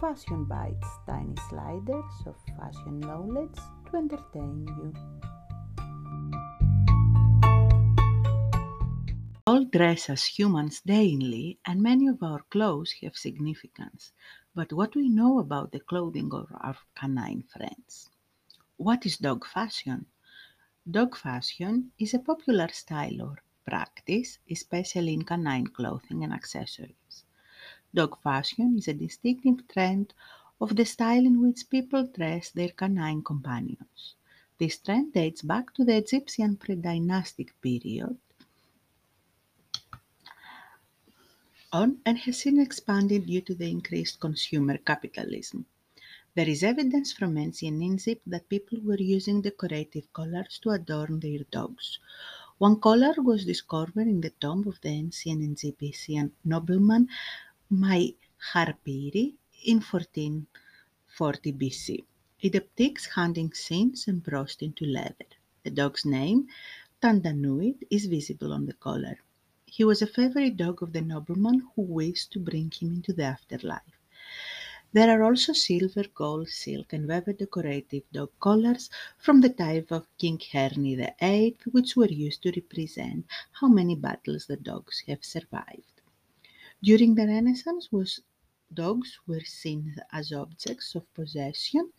Fashion Bites, tiny sliders of fashion knowledge to entertain you. All dress as humans daily, and many of our clothes have significance. But what we know about the clothing of our canine friends? What is dog fashion? Dog fashion is a popular style or practice, especially in canine clothing and accessories. Dog fashion is a distinctive trend of the style in which people dress their canine companions. This trend dates back to the Egyptian pre-dynastic period on and has since expanded due to the increased consumer capitalism. There is evidence from ancient Egypt that people were using decorative collars to adorn their dogs. One collar was discovered in the tomb of the ancient Egyptian nobleman my Harpiri in 1440 BC. It depicts hunting scenes and embossed into leather. The dog's name, Tantanuit, is visible on the collar. He was a favorite dog of the nobleman who wished to bring him into the afterlife. There are also silver, gold, silk, and velvet decorative dog collars from the time of King Henry VIII, which were used to represent how many battles the dogs have survived. During the Renaissance, was, dogs were seen as objects of possession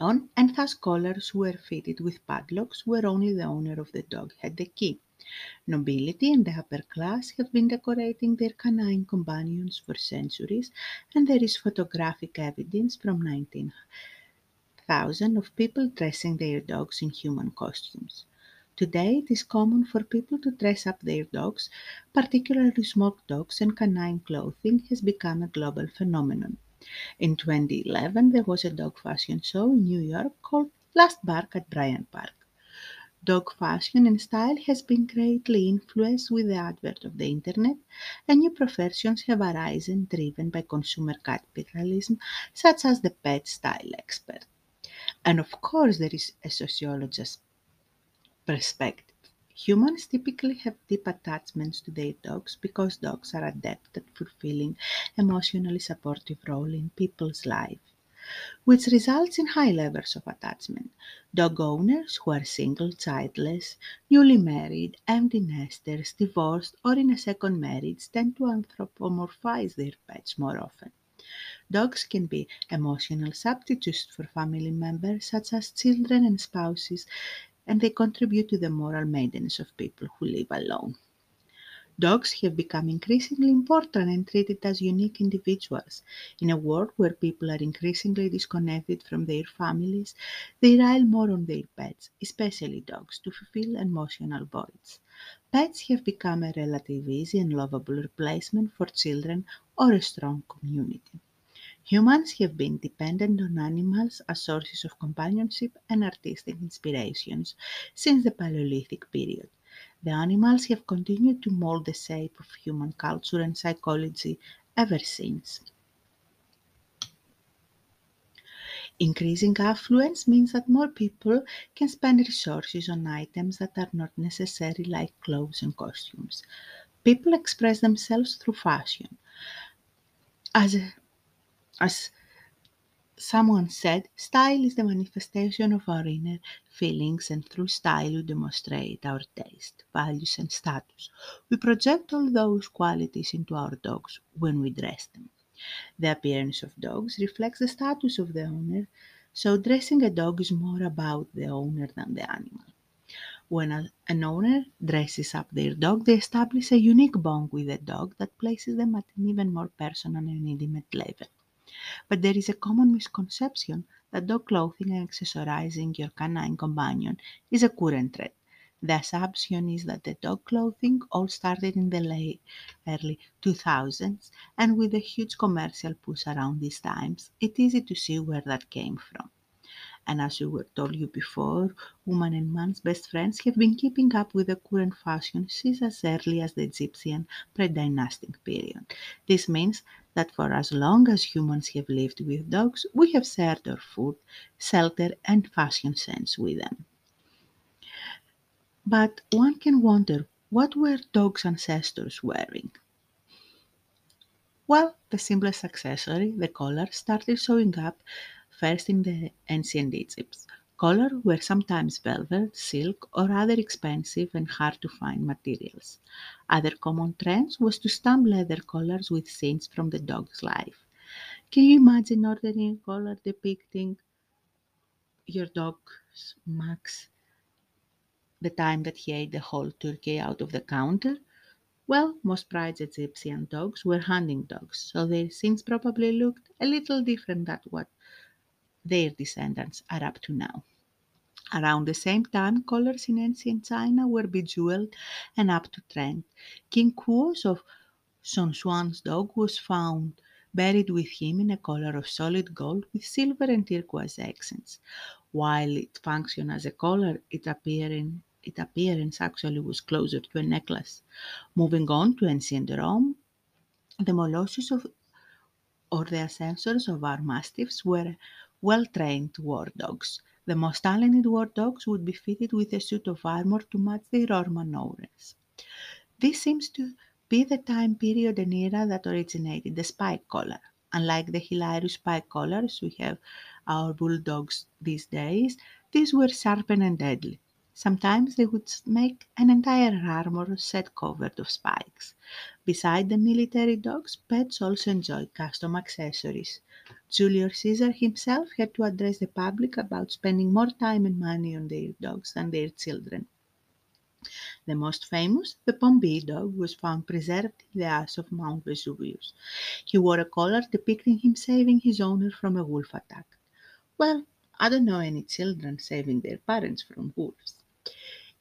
on, and thus collars were fitted with padlocks where only the owner of the dog had the key. Nobility and the upper class have been decorating their canine companions for centuries, and there is photographic evidence from 19,000 of people dressing their dogs in human costumes. Today, it is common for people to dress up their dogs, particularly smoked dogs, and canine clothing has become a global phenomenon. In 2011, there was a dog fashion show in New York called Last Bark at Bryant Park. Dog fashion and style has been greatly influenced with the advent of the internet, and new professions have arisen driven by consumer capitalism, such as the pet style expert. And of course, there is a sociologist perspective. Humans typically have deep attachments to their dogs because dogs are adept at fulfilling emotionally supportive role in people's life, which results in high levels of attachment. Dog owners who are single, childless, newly married, empty nesters, divorced, or in a second marriage tend to anthropomorphize their pets more often. Dogs can be emotional substitutes for family members such as children and spouses and they contribute to the moral maintenance of people who live alone. Dogs have become increasingly important and treated as unique individuals. In a world where people are increasingly disconnected from their families, they rely more on their pets, especially dogs, to fulfill emotional voids. Pets have become a relatively easy and lovable replacement for children or a strong community. Humans have been dependent on animals as sources of companionship and artistic inspirations since the Paleolithic period. The animals have continued to mold the shape of human culture and psychology ever since. Increasing affluence means that more people can spend resources on items that are not necessary, like clothes and costumes. People express themselves through fashion. As a as someone said, style is the manifestation of our inner feelings, and through style we demonstrate our taste, values, and status. We project all those qualities into our dogs when we dress them. The appearance of dogs reflects the status of the owner, so dressing a dog is more about the owner than the animal. When a, an owner dresses up their dog, they establish a unique bond with the dog that places them at an even more personal and intimate level. But there is a common misconception that dog clothing and accessorizing your canine companion is a current trend. The assumption is that the dog clothing all started in the late early 2000s, and with a huge commercial push around these times, it's easy to see where that came from. And as we were told you before, woman and man's best friends have been keeping up with the current fashion since as early as the Egyptian pre-dynastic period. This means that for as long as humans have lived with dogs, we have shared our food, shelter, and fashion sense with them. But one can wonder what were dogs' ancestors wearing? Well, the simplest accessory, the collar, started showing up first in the ancient Egypt. Collars were sometimes velvet, silk, or other expensive and hard to find materials. Other common trends was to stamp leather collars with scenes from the dog's life. Can you imagine ordering a collar depicting your dog's max the time that he ate the whole turkey out of the counter? Well, most prized Egyptian dogs were hunting dogs, so their scenes probably looked a little different than what their descendants are up to now. Around the same time, collars in ancient China were bejeweled and up to trend. King Kuos of Songsuan's dog was found buried with him in a collar of solid gold with silver and turquoise accents. While it functioned as a collar, its appearance, appearance actually was closer to a necklace. Moving on to ancient Rome, the molossus of or the ascensors of our mastiffs were well trained war dogs. The most talented war dogs would be fitted with a suit of armor to match their Roman owners. This seems to be the time period and era that originated the spike collar. Unlike the hilarious spike collars we have our bulldogs these days, these were sharp and deadly. Sometimes they would make an entire armor set covered of spikes. Beside the military dogs, pets also enjoy custom accessories. Julius Caesar himself had to address the public about spending more time and money on their dogs than their children. The most famous, the Pompeii dog, was found preserved in the ash of Mount Vesuvius. He wore a collar depicting him saving his owner from a wolf attack. Well, I don't know any children saving their parents from wolves.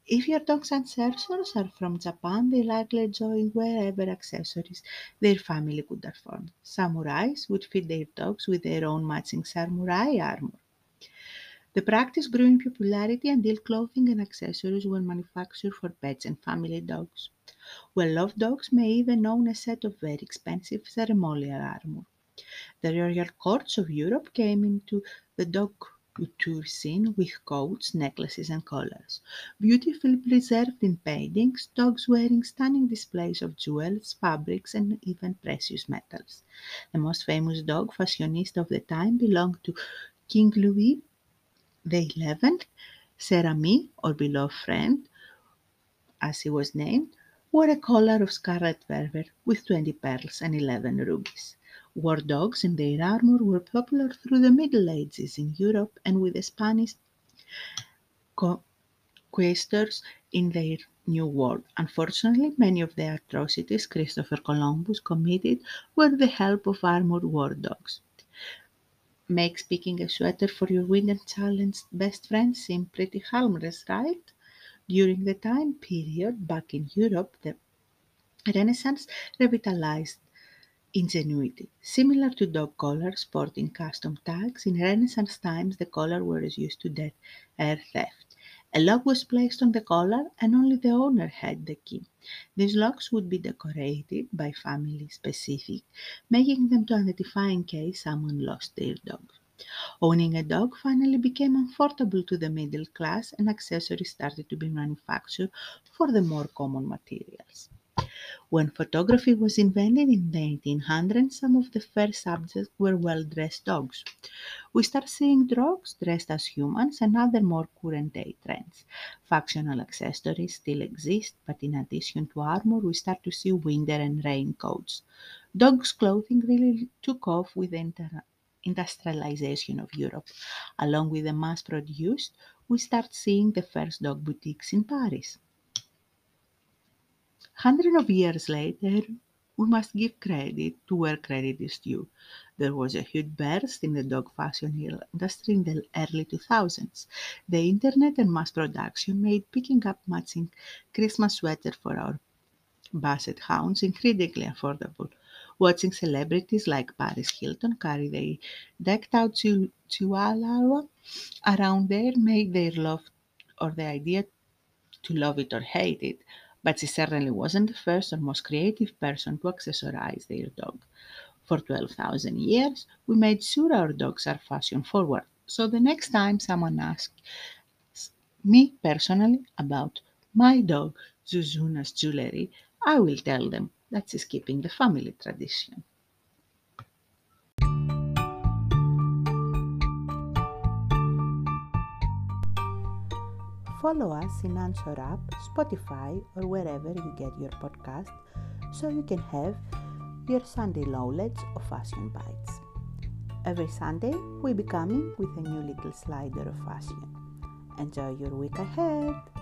If your dog's ancestors are from Japan, they likely join wherever accessories their family could afford. Samurais would fit their dogs with their own matching samurai armor. The practice grew in popularity until clothing and accessories were manufactured for pets and family dogs. Well-loved dogs may even own a set of very expensive ceremonial armor. The royal courts of Europe came into the dog scene with coats, necklaces, and collars. Beautifully preserved in paintings, dogs wearing stunning displays of jewels, fabrics, and even precious metals. The most famous dog fashionista of the time belonged to King Louis the Eleventh. Ser or beloved friend, as he was named, wore a collar of scarlet velvet with 20 pearls and 11 rubies. War dogs and their armor were popular through the Middle Ages in Europe and with the Spanish conquistadors in their New World. Unfortunately, many of the atrocities Christopher Columbus committed were the help of armored war dogs. Makes picking a sweater for your winter challenged best friend seem pretty harmless, right? During the time period back in Europe, the Renaissance revitalized Ingenuity. Similar to dog collars sporting custom tags, in Renaissance times the collar was used to deter theft. A lock was placed on the collar and only the owner had the key. These locks would be decorated by family specific, making them to identify in case someone lost their dog. Owning a dog finally became affordable to the middle class and accessories started to be manufactured for the more common materials. When photography was invented in the 1800s, some of the first subjects were well-dressed dogs. We start seeing dogs dressed as humans and other more current-day trends. Functional accessories still exist, but in addition to armor, we start to see winter and rain coats. Dogs' clothing really took off with the inter- industrialization of Europe. Along with the mass-produced, we start seeing the first dog boutiques in Paris. Hundreds of years later, we must give credit to where credit is due. There was a huge burst in the dog fashion industry in the early 2000s. The internet and mass production made picking up matching Christmas sweater for our basset hounds incredibly affordable. Watching celebrities like Paris Hilton carry their decked out chihuahua around there made their love or the idea to love it or hate it but she certainly wasn't the first or most creative person to accessorize their dog. For 12,000 years, we made sure our dogs are fashion forward. So the next time someone asks me personally about my dog Zuzuna's jewelry, I will tell them that she's keeping the family tradition. Follow us in Anchor app, Spotify, or wherever you get your podcast so you can have your Sunday knowledge of fashion bites. Every Sunday, we'll be coming with a new little slider of fashion. Enjoy your week ahead!